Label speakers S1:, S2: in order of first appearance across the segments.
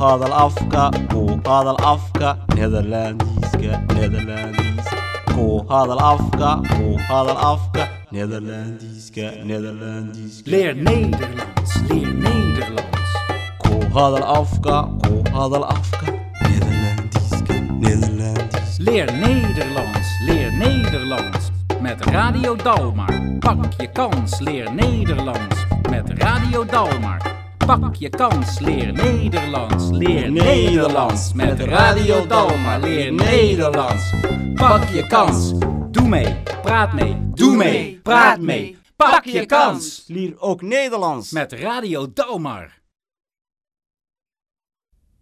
S1: hadal afka ku hadal afka nederlandiska nederlandiska ku hadal afka ku hadal afka nederlandiska nederlandiska
S2: Leer Nederlands, leer Nederlands.
S1: ku hadal afka ku hadal afka nederlandiska nederlandiska
S2: Leer Nederlands, leer Nederlands. Met Radio Dalmar. Pak je kans, leer Nederlands. Met Radio Dalmar. Pak je kans, leer Nederlands. Leer Nederlands. Met Radio Dalmar. Leer Nederlands. Pak je kans. Doe mee, praat mee, doe mee, praat mee. Pak je kans.
S1: Leer ook Nederlands.
S2: Met Radio Dalmar.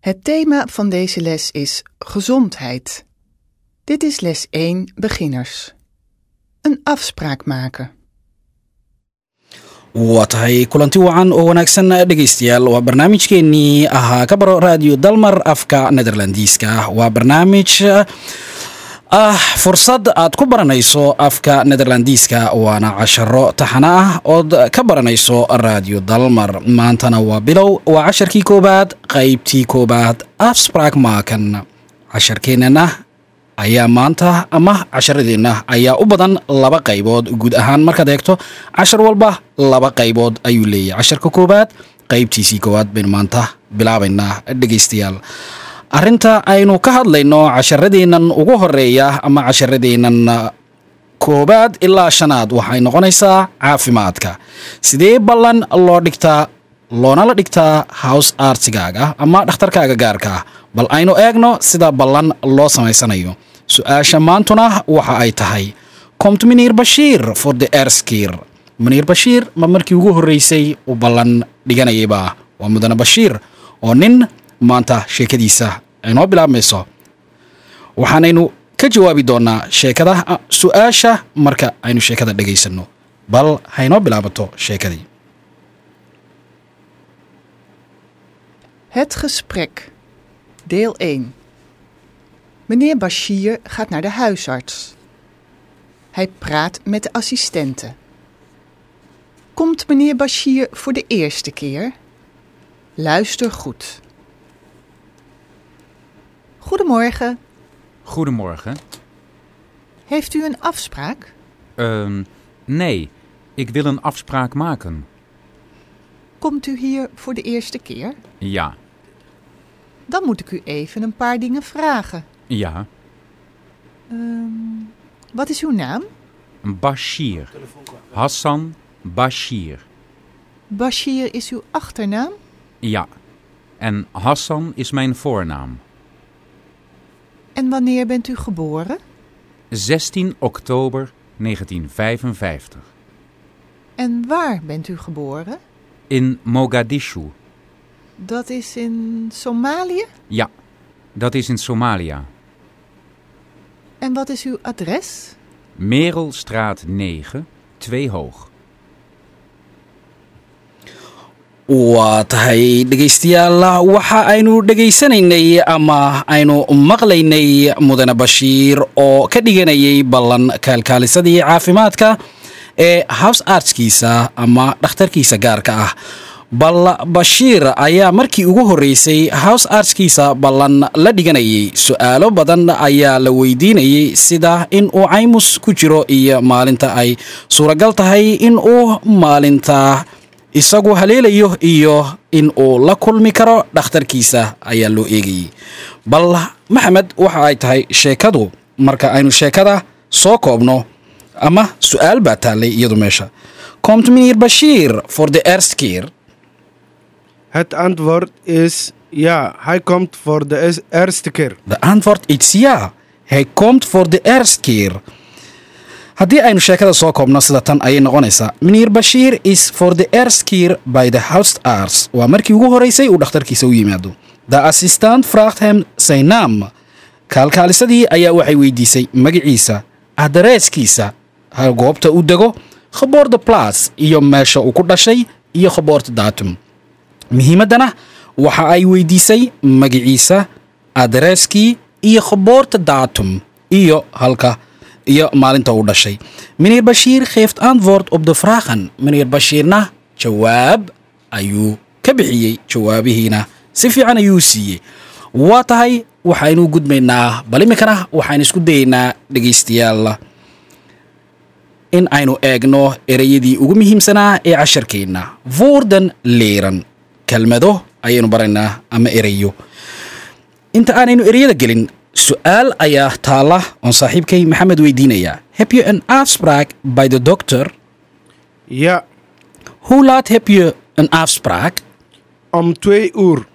S3: Het thema van deze les is gezondheid. Dit is les 1 beginners. Een afspraak maken.
S4: Waa tahay kulanti wacan oo wanaagsan dhegaystayaal. Waa barnaamijkeennii ahaa ka baro raadiyo dalmar afka nederlandiiska waa barnaamij ah fursad aad ku baranayso afka nederlandiiska waana casharo taxana ah ood ka baranayso raadiyo dalmar. Maantana waa bilow waa casharkii koowaad qaybtii koowaad afspraak maakan casharkeennana ayaa maanta ama casharadeenna ayaa u badan laba qaybood guud ahaan. Markaad eegto cashar walba laba qaybood ayuu leeyahay. Casharka koowaad qaybtiisii koowaad baynu maanta bilaabaynaa dhegaystayaal. Arrinta aynu ka hadlayno casharadeennan ugu horreeya ama casharadeennan koowaad ilaa shanaad waxay noqonaysaa caafimaadka. Sidee ballan loo dhigtaa loonala dhigtaa house artigaaga ama dhakhtarkaaga gaarka ah? Bal aynu eegno sida ballan loo samaysanayo su'aasha maantuna waxa ay tahay. Komt miniir bashiir for the erskir miniir bashiir ma markii ugu horreysay u ballan dhiganayayba waa mudane bashiir oo nin maanta sheekadiisa ay noo bilaabmayso. Waxaanaynu ka jawaabi doonaa sheekada su'aasha marka aynu sheekada dhegaysanno bal haynoo bilaabato sheekadii.
S3: Het gesprek. Deel 1. Meneer Bashir gaat naar de huisarts. Hij praat met de assistente. Komt meneer Bashir voor de eerste keer? Luister goed. Goedemorgen.
S2: Goedemorgen.
S3: Heeft u een afspraak?
S2: Ehm, nee, ik wil een afspraak maken.
S3: Komt u hier voor de eerste keer?
S2: Ja,
S3: Dan moet ik u even een paar dingen vragen.
S2: Ja.
S3: Ehm, wat is uw naam?
S2: Bashir. Hassan Bashir.
S3: Bashir is uw achternaam?
S2: Ja. En Hassan is mijn voornaam.
S3: En wanneer bent u geboren?
S2: 16 oktober 1955.
S3: En waar bent u geboren?
S2: In Mogadishu.
S3: Dat is in Somalië?
S2: Ja, dat is in Somalia.
S3: En wat is uw adres?
S2: Merelstraat 9, 2 hoog.
S4: waa tahay dhegaystayaal waxa aynu dhegaysanaynay ama aynu maqlaynay mudane bashiir oo ka dhiganayay ballan kaalkaalisadii caafimaadka ee house artskiisa ama dhakhtarkiisa gaarka ah bal bashiir ayaa markii ugu horreysay house artskiisa ballan la dhiganayay. Su'aalo badan ayaa la weydiinayay sida in uu caymus ku jiro iyo maalinta ay suuragal tahay in uu maalinta isagu haleelayo iyo in uu la kulmi karo dhakhtarkiisa ayaa loo eegayay. Bal maxamed waxa ay tahay sheekadu? Marka aynu sheekada soo koobno ama su'aal baa taallay iyadu meesha. Komt meneer bashiir for the erskir
S5: Het antwoord is ja, hij komt voor de eerste keer.
S4: de antwoord is ja. Hij komt for the erskir haddii aynu sheekada soo koobno sida tan ayay noqonaysaa meneer bashiir is for the erskir by the house ars waa markii ugu horeysay uu dhakhtarkiisa u yimaado the assistant zijn naam. Kaalkaalisadii ayaa waxay weydiisay magaciisa adareeskiisa goobta u dego geboorte plaats iyo meesha uu ku dhashay iyo geboorte datum muhiimaddana waxa ay weydiisay magaciisa adreeskii iyo geboorte datum iyo halka iyo maalinta uu dhashay. Meneer bashiir geeft antwoord op de bashiirna jawaab ayuu ka bixiyey. Jawaabihiina si fiican ayuu siiyey. Waa tahay waxaynu gudbaynaa bal iminkana waxaynu isku dayaynaa dhegaystayaal. In aynu eegno ereyadii ugu muhiimsanaa ee casharkeenna voorden leeran kelmado ayaynu baraynaa ama ereyo. Inta aanaynu ereyada gelin su'aal ayaa taala oon saaxiibkay maxamed weydiinayaa heb you an afspraak by the doctor.
S5: Ja,
S4: hoe laat heb je een afspraak
S5: om twee uur.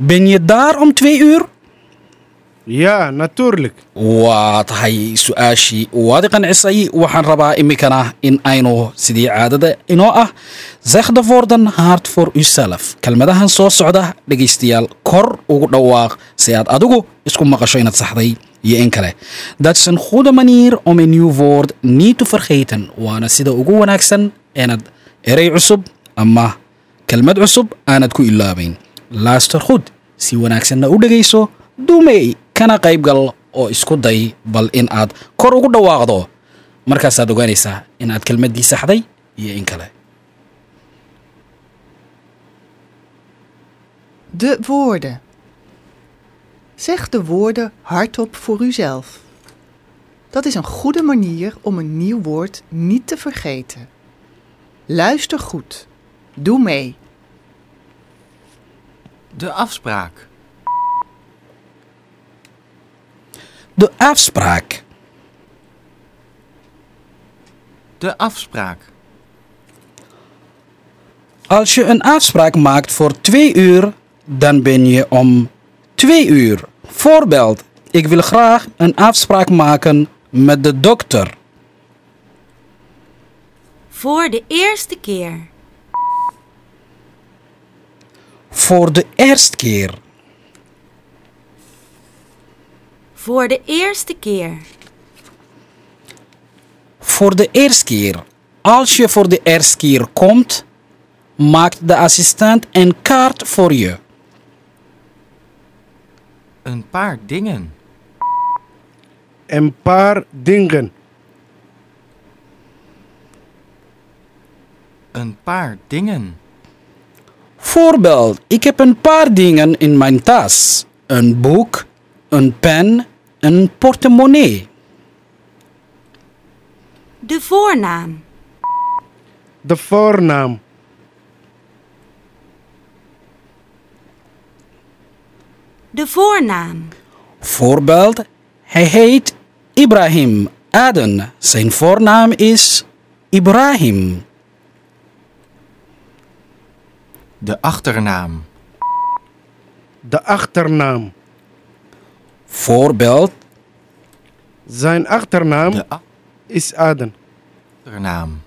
S4: ben je daar om twee uur
S5: Ja, natuurlijk.
S4: waa tahay su'aashii waad i qancisay waxaan rabaa iminkana in aynu sidii caadada inoo ah zekhda voorden hard for uself kelmadahan soo socda dhegaystayaal kor ugu dhawaaq. Si aad adigu isku maqasho inaad saxday iyo in kale. Een goede manier om een nieuw woord niet te vergeten waana sida ugu wanaagsan inaad erey cusub ama kelmad cusub aanad ku ilaabayn. Laaster goed si wanaagsanna u dhegayso dumey kana qaybgal oo isku day bal in aad kor ugu dhawaaqdo markaasaad ogaanaysaa in aad kelmaddii saxday iyo in kale
S3: De woorden. Zeg de woorden hardop voor uzelf. Dat is een goede manier om een nieuw woord niet te vergeten. Luister goed. Doe mee.
S1: De afspraak.
S4: De afspraak
S1: De afspraak.
S4: als je een afspraak maakt voor twee uur dan ben je om twee uur voorbeeld ik wil graag een afspraak maken met de dokter
S6: Voor de eerste keer.
S4: voor de eerste keer
S6: Voor de eerste keer.
S4: voor de eerste keer. Als je voor de eerste keer komt, maakt de assistent een kaart voor je.
S1: Een paar dingen.
S5: Een paar dingen.
S1: Een paar dingen.
S4: Voorbeeld, ik heb een paar dingen in mijn tas. Een boek, een pen, een portemonnee.
S6: De voornaam.
S5: De voornaam.
S6: De voornaam.
S4: Voorbeeld, hij heet Ibrahim Aden. Zijn voornaam is Ibrahim.
S1: De achternaam.
S5: De achternaam.
S4: Voorbeeld,
S5: Zijn achternaam
S1: De
S5: is Aden.
S1: achternaam.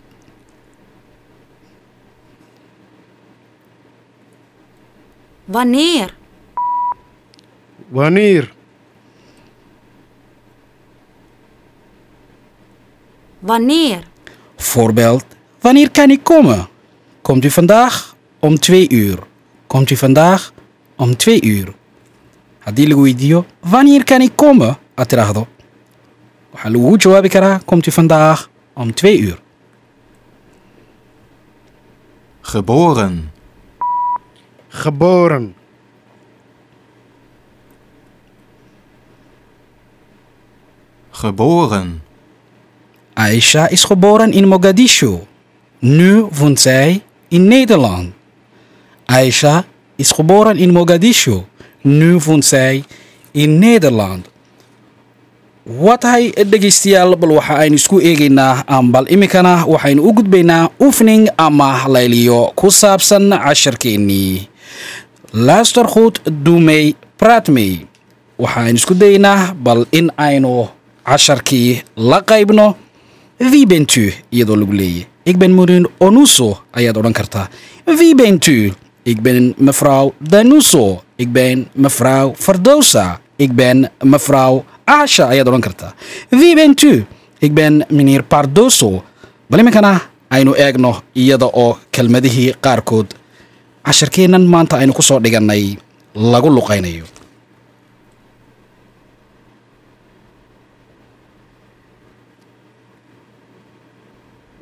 S6: Wanneer.
S5: Wanneer?
S6: Wanneer.
S4: Voorbeeld, wanneer kan ik komen? Komt u vandaag om twee uur? Komt u vandaag om twee uur? Haddii lagu weydiiyo wanneer kan ik komen aad tidhaahdo waxaa lagugu jawaabi karaa komt u vandaag om twee uur
S1: Geboren.
S5: Geboren.
S1: Geboren.
S4: Aisha is geboren in Mogadishu. Nu woont zij in Nederland. Aisha is geboren in Mogadishu. Nu woont zij in Nederland. waa tahay dhegaystayaal bal waxa aynu isku eegaynaa bal iminkana waxaynu u gudbaynaa oefening ama layliyo ku saabsan casharkeennii mee praat mee. Waxaaynu isku dayaynaa bal in aynu casharkii la qaybno wie bent u iyadoo lagu leeyahy ik ben murin onuso ayaad odhan kartaa wie bent u ik ben mevrouw danuso. Ik ben mevrouw fardosa ik ben mevrouw asha. Kartaa wie bent u? Ik ben meneer pardoso. Bal iminkana aynu eegno iyada oo kelmadihii qaarkood casharkeennan maanta aynu ku soo dhigannay lagu luqaynayo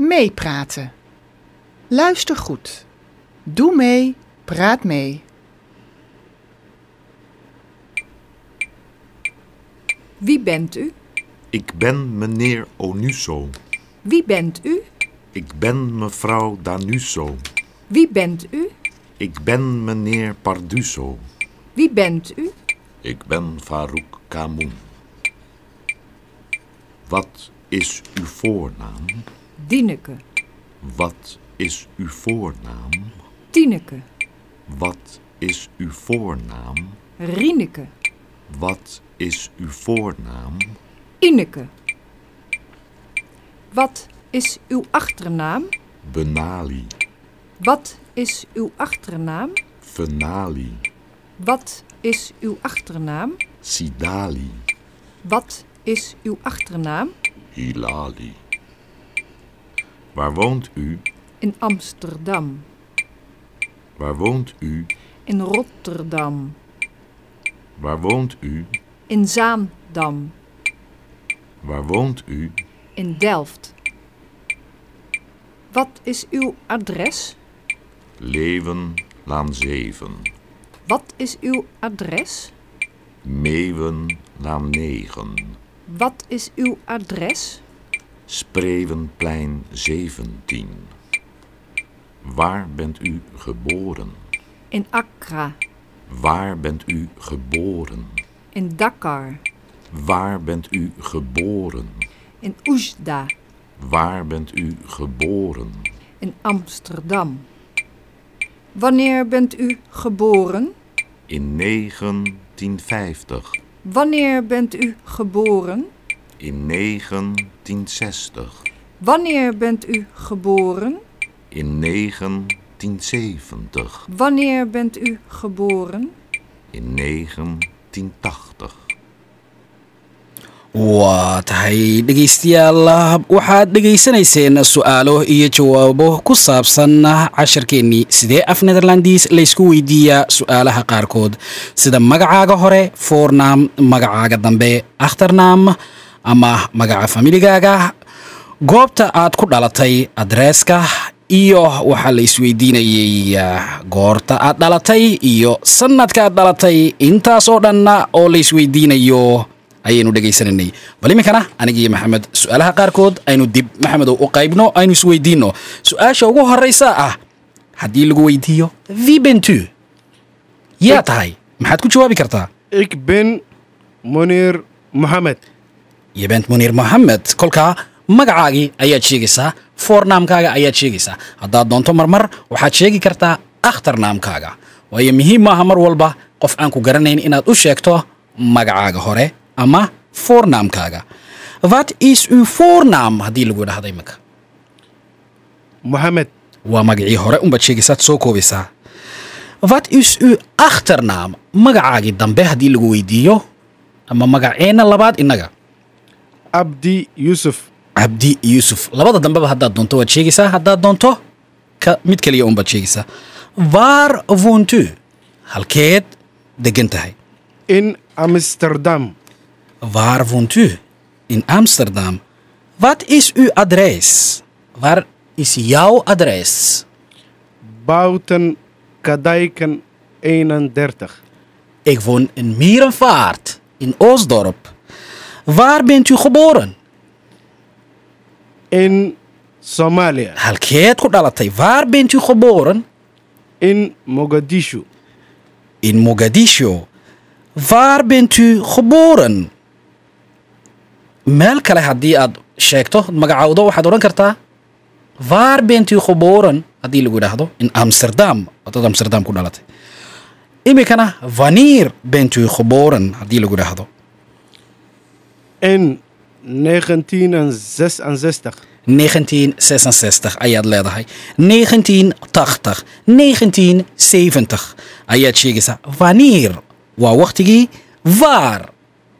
S3: Meepraten. Luister goed. Doe mee, Praat mee.
S7: Wie bent u?
S8: Ik ben meneer Onuso.
S7: Wie bent u?
S8: Ik ben mevrouw Danuso.
S7: Wie bent u?
S8: Ik ben meneer Parduso.
S7: Wie bent u?
S8: Ik ben Farouk Kamoun. Wat is uw voornaam?
S7: Dieneke.
S8: Wat is uw voornaam?
S7: Tineke.
S8: Wat is uw voornaam?
S7: Rieneke.
S8: Wat is uw voornaam?
S7: Ineke. Wat is uw achternaam?
S8: Benali.
S7: Wat is uw achternaam?
S8: Venali.
S7: Wat is uw achternaam?
S8: Sidali.
S7: Wat is uw achternaam?
S8: Hilali. Waar woont u?
S7: In Amsterdam.
S8: Waar woont u?
S7: In Rotterdam.
S8: Waar woont u?
S7: In Zaandam.
S8: Waar woont u?
S7: In Delft. Wat is uw adres?
S8: Leeuwen, Laan 7.
S7: Wat is uw adres?
S8: Meeuwen, Laan 9.
S7: Wat is uw adres?
S8: Spreeuwenplein 17. Waar bent u geboren?
S7: In Accra.
S8: Waar bent u geboren?
S7: In Dakar.
S8: Waar bent u geboren?
S7: In Oejda.
S8: Waar bent u geboren?
S7: In Amsterdam. Wanneer bent u geboren?
S8: In 1950.
S7: Wanneer bent u geboren?
S8: In 1960.
S7: Wanneer bent u geboren?
S8: In 1970.
S7: Wanneer bent u geboren?
S8: In 1980.
S4: waa tahay dhegaystayaal waxaad dhegaysanayseen su'aalo iyo jawaabo ku saabsan casharkeennii sidee af netherlandis laysku weydiiyaa su'aalaha qaarkood sida magacaaga hore foornaam magacaaga dambe akhtarnaam ama magaca familigaaga goobta aad ku dhalatay adreeska iyo waxaa la isweydiinayey goorta aad dhalatay iyo sanadka aad dhalatay. Intaas oo dhanna oo la isweydiinayo ayaynu dhegaysananay. Bal iminkana anigiiyo maxamed su'aalaha qaarkood aynu dib maxamedow u qaybno aynu isweydiinno. Su'aasha ugu horraysa ah haddii lagu weydiiyo vibentu yaa tahay maxaad ku jawaabi kartaa?
S5: Ik ben meneer Mohammed.
S4: iyo bent muniir moxamed kolkaa magacaagii ayaad sheegaysaa foornaamkaaga ayaad sheegaysaa. Haddaad doonto marmar waxaad sheegi kartaa akhtarnaamkaaga waayo muhiim maaha mar walba qof aan ku garanayn inaad u sheegto magacaaga hore ama foornaamkaaga wat is uw voornaam haddii lagu idhahdo iminka
S5: Mohammed.
S4: waa magacii hore unbaad sheegaysaad soo koobaysaa. Wat is uw akhtarnaam magacaagii dambe haddii lagu weydiiyo ama magaceenna labaad innaga.
S5: Abdi Yusuf.
S4: Cabdi yuusuf labada dambeba haddaad doonto waad sheegaysaa haddaad doonto ka mid keliya unbaad sheegaysaa waar woont u? halkeed degan tahay
S5: In Amsterdam.
S4: waar woont u? In amsterdam. Wat is uw adres? Waar is jouw adres?
S5: Buiten Kadijken 31.
S4: ik woon in Mierenvaart in Oostdorp. Waar bent u geboren
S5: In Somalia.
S4: halkeed ku dhalatay waar bent u geboren
S5: In Mogadishu.
S4: in Mogadishu. Waar bent u geboren? Meel kale haddii aad sheegto magacawdo waxaad odhan kartaa waar bent u geboren haddii lagu idhaahdo in amsterdam wadaad amsterdam ku dhalatay iminkana wanneer bent u geboren haddii lagu idhaahdo
S5: In 1966.
S4: 1966 ayaad leedahay. 1980 1970 ayaad sheegaysaa. Wanneer waa wakhtigii waar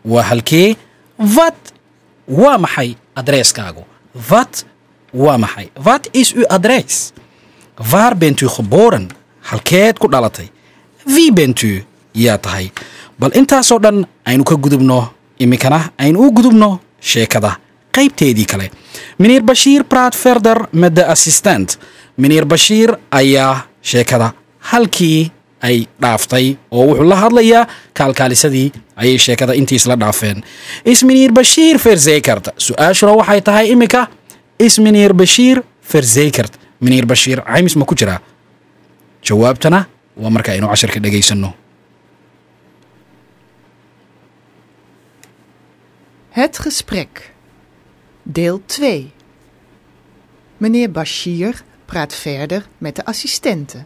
S4: waa halkee? Wat waa maxay adreeskaagu? Wat waa maxay? Wat is uw adres waar bent u geboren halkeed ku dhalatay. Wie bent u yaa tahay. Bal intaasoo dhan aynu ka gudubno iminkana aynu u gudubno sheekada. Qaybteedii kale meneer bashiir met de assistent meneer bashiir ayaa sheekada halkii ay dhaaftay oo wuxuu la hadlayaa kaalkaalisadii ayay sheekada intii isla dhaafeen. Isminiir bashiir ferzekert su'aashuna waxay tahay iminka isminiir bashiir ferzekert miniir bashiir caymis ma ku jiraa jawaabtana waa marka aynu casharka dhegaysanno
S3: Het gesprek. Deel 2. Meneer Bashir praat verder met de assistente.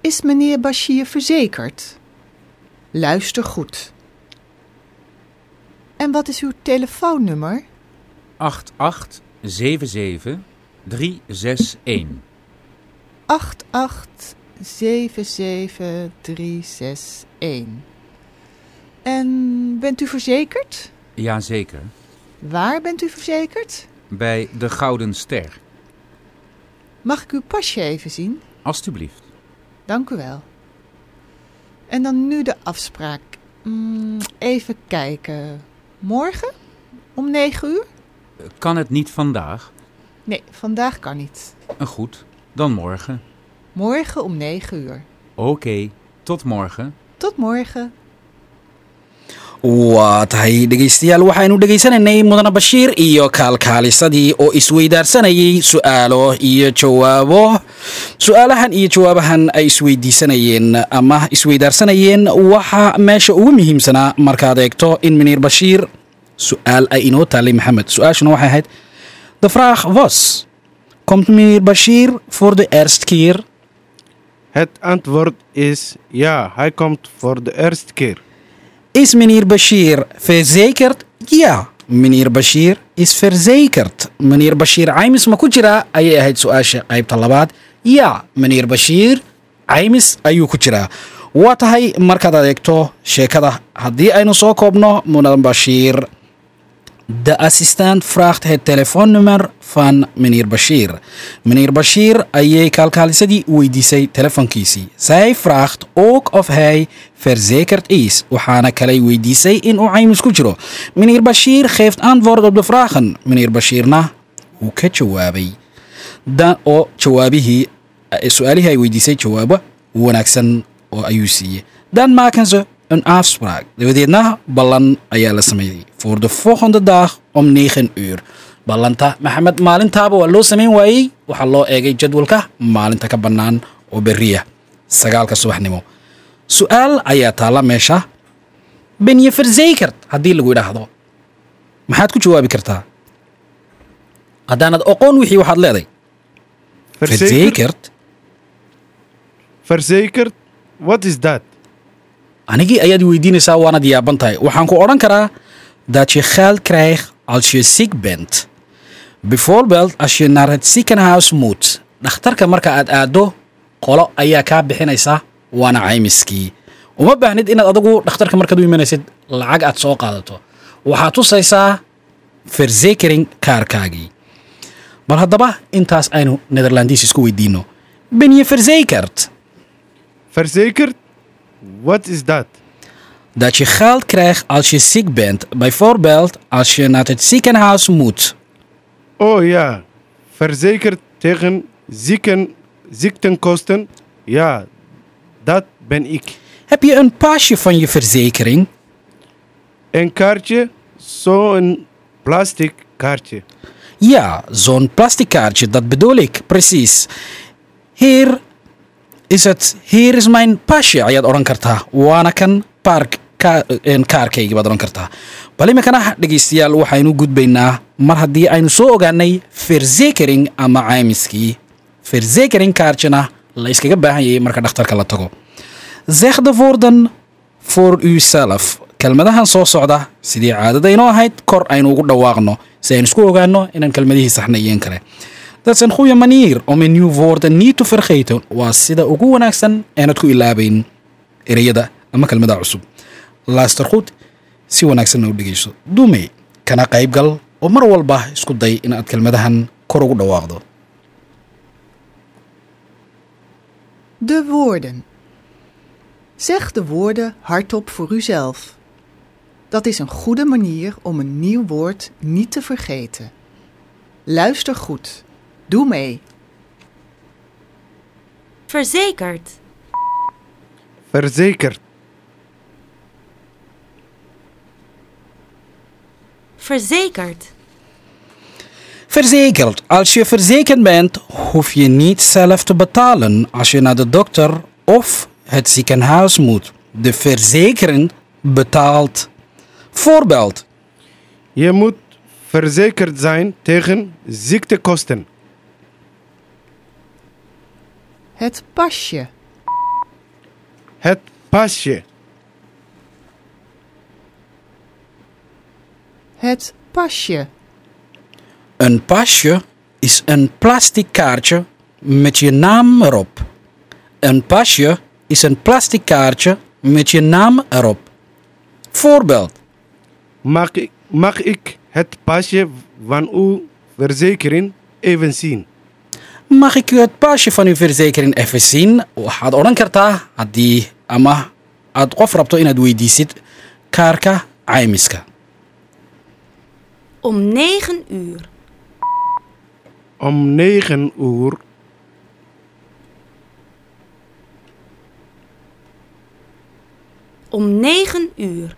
S3: Is meneer Bashir verzekerd? Luister goed. En wat is uw telefoonnummer?
S2: 8877 361.
S3: 887731. En bent u verzekerd?
S2: Jazeker.
S3: Waar bent u verzekerd?
S2: Bij de Gouden Ster.
S3: Mag ik uw pasje even zien?
S2: Alsjeblieft.
S3: Dank u wel. En dan nu de afspraak. Mm, even kijken. Morgen? Om 9 uur?
S2: Kan het niet vandaag?
S3: Nee, vandaag kan niet.
S2: Eh, Goed, dan morgen.
S3: Morgen om 9 uur.
S2: Oké, tot morgen.
S3: Tot morgen.
S4: Waa tahay dhegaystayaal waxaynu dhegaysanaynay mudane bashiir iyo kaalkaalisadii oo isweydaarsanayay su'aalo iyo jawaabo. Su'aalahan iyo jawaabahan ay isweydiisanayeen ama isweydaarsanayeen waxaa meesha ugu muhiimsanaa markaad eegto in miniir bashiir su'aal ay inoo taalay maxamed. Su'aashuna waxay ahayd vraag was komt miniir bashiir voor de eerste keer
S5: Het antwoord is ja, hij komt voor de eerste keer.
S4: Is meneer Bashir verzekerd? Ja, meneer Bashir is verzekerd. Meneer Bashir caymis ma ku jiraa ayay ahayd su'aasha qaybta labaad. Ya meneer Bashir caymis ayuu ku jiraa waa tahay markaad adeegto sheekada. Haddii aynu soo koobno mudan Bashir De assistent vraagt het telefoonnummer van meneer Bashir. Meneer Bashir ayay kaalkaalisadii weydiisay telefoonkiisii. Zij vraagt ook of hij verzekerd is. Waxaana kaley weydiisay in uu caymis jiro. Meneer Bashir geeft antwoord op de vragen. Meneer Bashirna wuu ka jawaabay. Dan oo jawaabihii eh, su'aalihii ay weydiisay jawaabo wanaagsan oo ayuu siiyey. Dan maken ze een afspraak. Dabadeedna ballan ayaa la sameeyey voor de volgende dag om 9 uur. ballanta maxamed maalintaaba waa loo samayn waayey waxaa loo eegay jadwalka maalinta ka bannaan oo berriya sagaalka subaxnimo su'aal ayaa taalla meesha ben je verzekerd haddii lagu idhaahdo maxaad ku jawaabi kartaa haddaanad oqoon wixii waxaad leeday verzekerd
S5: Verzekerd? Wat is dat?
S4: Anigii ayaad weydiinaysaa waanad yaaban tahay. Waxaan ku odhan karaa dat je geld krijgt als je dhakhtarka marka aad aaddo qolo ayaa kaa bixinaysa waana caymiskii. Uma baahnid inaad adigu dhakhtarka markaad u imanaysid lacag aad soo qaadato. Waxaad tusaysaa verzekering kaarkaagii. Bal haddaba intaas aynu nederlandiis isku weydiino. Ben je verzekerd
S5: Verzekerd? Wat is dat?
S4: dat je geld krijgt als je ziek bent. Bijvoorbeeld als je naar het ziekenhuis moet.
S5: Oh ja, verzekerd tegen zieken, ziektenkosten? Ja, dat ben ik.
S4: Heb je een pasje van je verzekering?
S5: Een kaartje, zo'n plastic kaartje.
S4: Ja, zo'n plastic kaartje, dat bedoel ik, precies. Hier is het, hier is mijn pasje, ayaad odhan kartaa. Waana kan park ka- een kaarkayga baad odhan kartaa. Bal iminkana dhegaystayaal waxaynu gudbaynaa. Mar haddii aynu soo ogaanay verzekering ama caymiskii. Verzekering kaartjana la iskaga baahan yahay marka dhakhtarka la tago. Zeg de woorden voor uzelf kelmadahan soo socda sidii caadadaynoo ahayd kor aynu ugu dhawaaqno. Si aynu isku ogaano inaan kelmadihii saxna iyo in kale dat is een goede manier om een nieuw woorden niet te vergeten waa sida ugu wanaagsan aanad ku ilaabayn ereyada ama kelmadaha cusub laaster goed si wanaagsanna u dhegeyso dume kana qaybgal oo mar walba isku day inaad kelmadahan kor ugu dhawaaqdo
S3: De woorden. Zeg de woorden hardop voor uzelf. Dat is een goede manier om een nieuw woord niet te vergeten. Luister goed. Doe mee.
S6: Verzekerd.
S5: Verzekerd.
S6: Verzekerd.
S4: Verzekerd. Als je verzekerd bent, hoef je niet zelf te betalen als je naar de dokter of het ziekenhuis moet. De verzekering betaalt. Voorbeeld.
S5: Je moet verzekerd zijn tegen ziektekosten.
S3: Het pasje.
S5: Het pasje.
S3: Het pasje.
S4: Een pasje is een plastic kaartje met je naam erop. Een pasje is een plastic kaartje met je naam erop. Voorbeeld.
S5: Mag ik, mag ik het pasje van uw verzekering even zien?
S4: Mag ik het pasje van uw verzekering even zien? Waxaad odhan kartaa haddii ama aad qof rabto inaad weydiisid kaarka caymiska.
S6: Om negen uur.
S5: Om 9 uur.
S6: Om negen uur.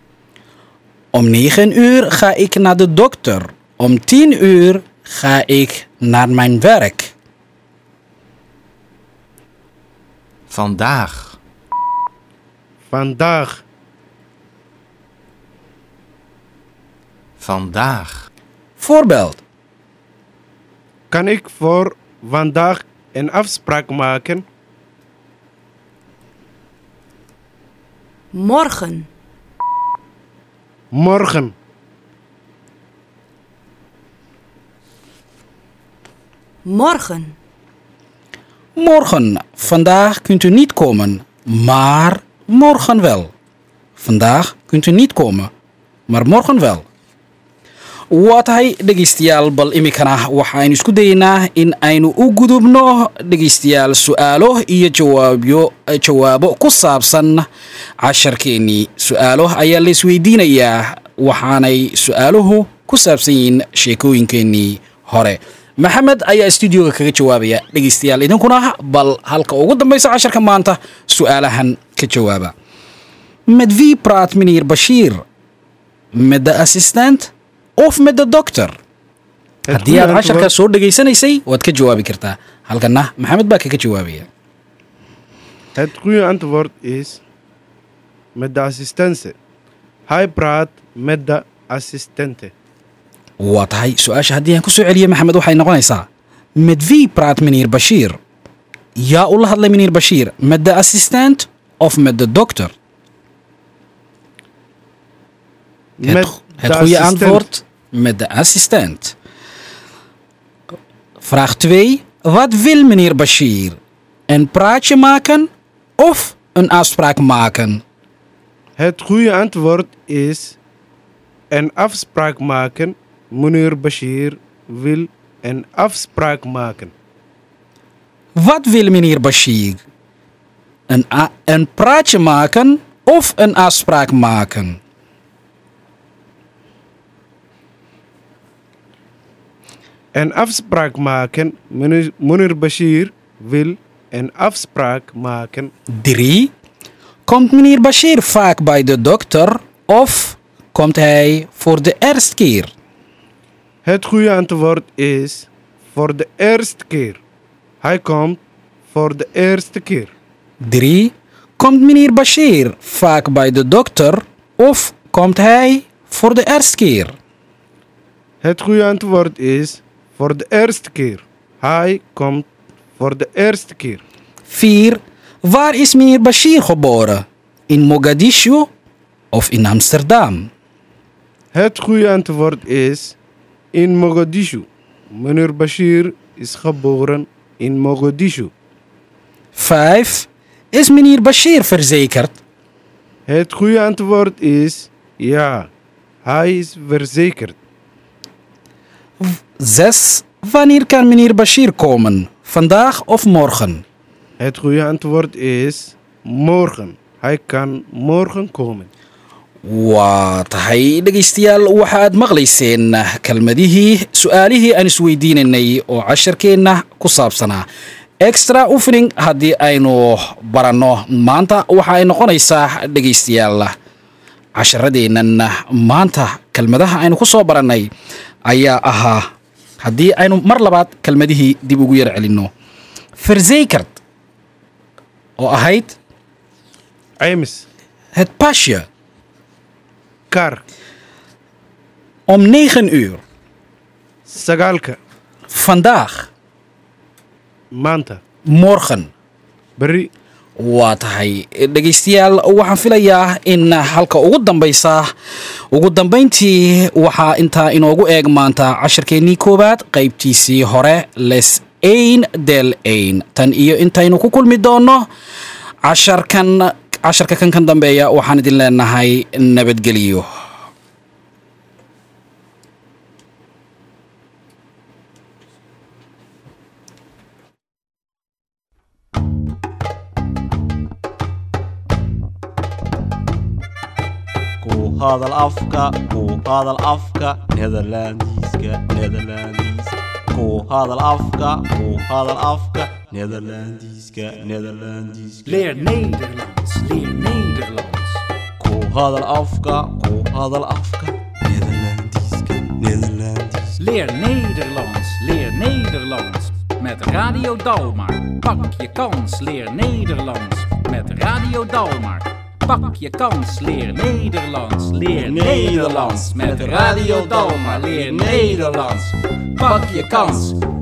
S4: Om 9 uur ga ik naar de dokter. Om 10 uur ga ik naar mijn werk.
S1: Vandaag.
S5: Vandaag.
S1: Vandaag.
S4: Voorbeeld.
S5: Kan ik voor vandaag een afspraak maken?
S6: Morgen.
S5: Morgen.
S6: Morgen.
S4: Morgen. Vandaag kunt u niet komen, maar morgen wel. Vandaag kunt u niet komen, maar morgen wel. waa tahay dhegaystayaal bal iminkana waxaynu isku dayeynaa in aynu u gudubno dhegaystayaal su'aalo iyo jawaabyo jawaabo ku saabsan casharkeennii su'aalo ayaa la isweydiinayaa waxaanay su'aaluhu ku saabsan yihiin sheekooyinkeennii hore maxamed ayaa stuudioga kaga jawaabaya dhegaystayaal. Idinkuna bal halka ugu dambaysa casharka maanta su'aalahan ka jawaaba. Med vi praat meneer bashir med de assistent of met de doctor. Haddii aad
S5: antwoord-
S4: soo dhegaysanaysay waad ka jawaabi kartaa. Halkana maxamed baa kaga jawaabaya.
S5: Is met de assistente.
S4: Waa tahay su-aasha haddii aan ku soo celiyo maxamed waxay noqonaysaa med vi praat meneer bashir yaa ula hadlay meneer bashir med de assistent of met de doctor
S5: Met
S4: het, het
S5: de
S4: goede antwoord met de assistent. Vraag 2. Wat wil meneer Bashir? Een praatje maken of een afspraak maken?
S5: Het goede antwoord is een afspraak maken. Meneer Bashir wil een afspraak maken.
S4: Wat wil meneer Bashir? Een, een praatje maken of een afspraak maken?
S5: Een afspraak maken. Meneer, meneer Bashir wil een afspraak maken.
S4: 3. Komt meneer Bashir vaak bij de dokter of komt hij voor de eerste keer?
S5: Het goede antwoord is voor de eerste keer. Hij komt voor de eerste keer.
S4: 3. Komt meneer Bashir vaak bij de dokter of komt hij voor de eerste keer?
S5: Het goede antwoord is voor de eerste keer. Hij komt voor de eerste keer.
S4: 4. Waar is meneer Bashir geboren? In Mogadishu of in Amsterdam?
S5: Het goede antwoord is in Mogadishu. Meneer Bashir is geboren in Mogadishu.
S4: 5. Is meneer Bashir verzekerd?
S5: Het goede antwoord is ja. Hij is verzekerd.
S4: 6. Wanneer kan meneer Bashir komen? Vandaag of morgen?
S5: Het goede antwoord is morgen. Hij kan morgen komen.
S4: Waa tahay dhegaystayaal waxaad maqlayseen kelmadihii su'aalihii aan isweydiinaynay oo casharkeenna ku saabsanaa. Extra oefening haddii aynu baranno maanta waxa ay noqonaysaa dhegaystayaal. Casharadeennan maanta kelmadaha aynu ku soo barannay ayaa ahaa haddii aynu mar labaad kelmadihii dib ugu yar celinno. Verzekerd oo ahayd
S5: kaar
S4: om negen uur.
S5: Sagaalka
S4: vandaag.
S5: Maanta.
S4: Morgen.
S5: Berri
S4: waa tahay dhegaystayaal waxaan filayaa in halka ugu dambaysa. Ugu dambayntii waxaa intaa inoogu eeg maanta casharkeennii koowaad qaybtiisii hore les ain del ain. Tan iyo intaynu ku kulmi doonno casharkan casharka kan kan dambeeya waxaan idin leenahay nabadgelyo
S9: nederlandiska nederlandiska
S2: Leer Nederlands, leer Nederlands.
S9: ku hadal afka ku hadal afka nederlandiska nederlandiska
S2: Leer Nederlands, leer Nederlands. Met Radio Dalmar. Pak je kans, leer Nederlands. Met Radio Dalmar. Pak je kans, leer Nederlands. Leer Nederlands. Met Radio Dalmar, leer Nederlands. Pak je kans,